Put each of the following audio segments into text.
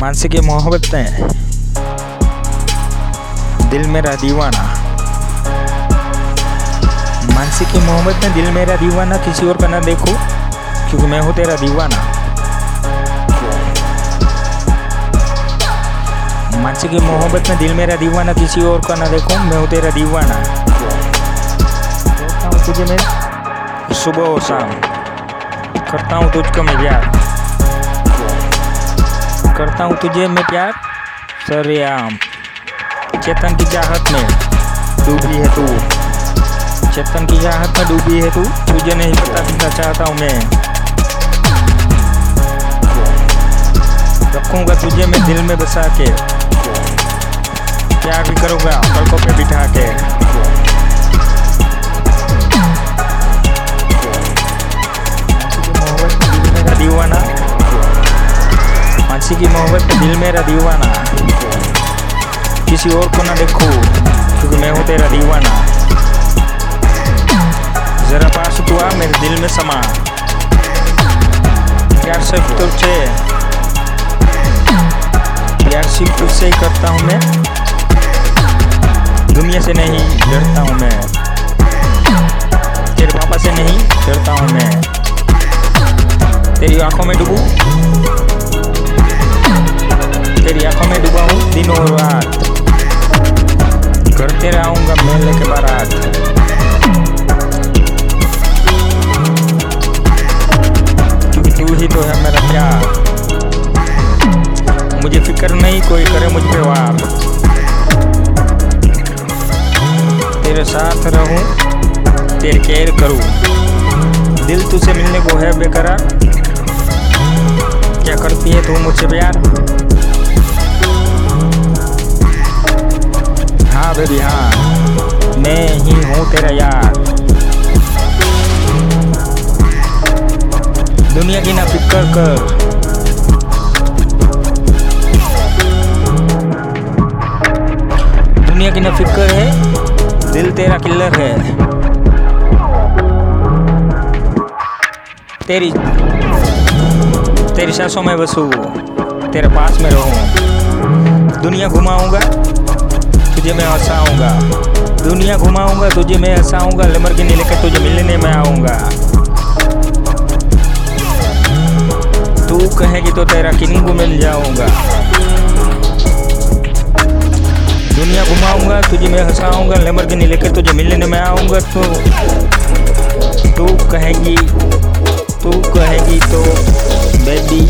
मानसी की मोहब्बत दिल मेरा दीवाना। मानसी की मोहब्बत में दिल मेरा दीवाना। किसी और का ना देखो, क्योंकि मैं हूँ तेरा दीवाना। मानसी की मोहब्बत में दिल मेरा दीवाना। किसी और का ना देखो, मैं हूँ तेरा दीवाना। करता हूँ तुझे मैं सुबह और शाम। करता हूँ तुझको मैं प्यार करता हूँ तुझे मैं प्यार? सरेआम। चेतन की चाहत में। डूबी है तू। चेतन की चाहत में डूबी है तू। तुझे नहीं पता कितना चाहता हूँ मैं। रखूँगा तुझे मैं दिल में बसा के। प्यार भी करूँगा, पलकों पे बिठा के। मानसी की मोहब्बत दिल मेरा दीवाना। किसी और को ना देखो, क्योंकि मैं हूँ तेरा दीवाना। जरा पास तू आ, मेरे दिल में समा। प्यार सिर्फ़ तुझसे। प्यार सिर्फ़ तुझसे ही करता हूँ मैं। दुनिया से नहीं डरता हूँ मैं। तेरे पापा से नहीं डरता हूँ मैं। तेरी आँखों में डूबू। तेरी आँखों में डूबा हूँ, दिन रात। करते रहूँगा मेले के बारात। क्योंकि तू ही तो है मेरा प्यार। मुझे फ़िक्र नहीं, कोई करे मुझ पे वार। तेरे साथ रहूँ, तेरे केयर करूँ। दिल तुझसे मिलने को है बेकरार। क्या करती है तू मुझसे प्यार? हाँ बेबी हाँ। मैं ही हूँ तेरा यार। दुनिया की ना फ़िक्र कर। दुनिया की ना फ़िक्र है, दिल तेरा किल्लर है। तेरी तेरी सांसों में बसू, तेरे पास में रहूँ। दुनिया घुमाऊँगा तुझे मैं हंसाऊँगा दुनिया घुमाऊँगा, तुझे मैं हंसाऊँगा लमरगिनी लेकर तुझे मिलने में आऊँगा। तू कहेगी तो तेरा किंग मिल जाऊँगा। दुनिया घुमाऊँगा, तुझे मैं हंसाऊँगा लमरगिनी लेकर तुझे मिलने में आऊँगा। तो तू कहेगी तू कहेगी तो बेबी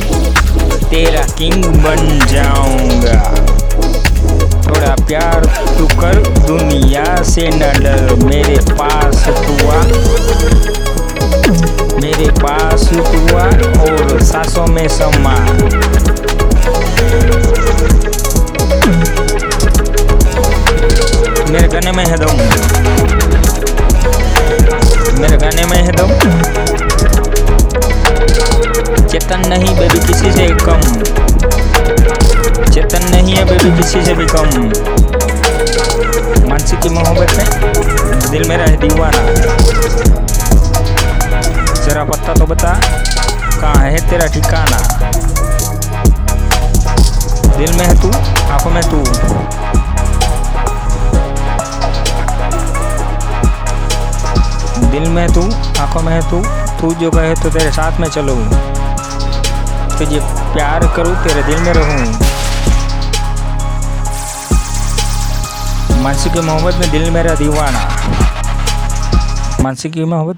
तेरा किंग बन जाऊँगा तू कर दुनिया से न डर मेरे पास तू आ मेरे पास तू आ और सांसों में समा। मेरे गाने में है दम। मेरे गाने में है दम। चेतन नहीं बेबी, किसी से कम। चेतन नहीं है बेबी, किसी से भी कम। दिल में है तू? आँखों में तू? दिल में तू? आँखों में है तू? तू जो कहे तो तेरे साथ में चलूँ। तुझे प्यार करूँ, तेरे दिल में रहूँ। मानसी की मोहब्बत में दिल मेरा दीवाना। मानसी की मोहब्बत?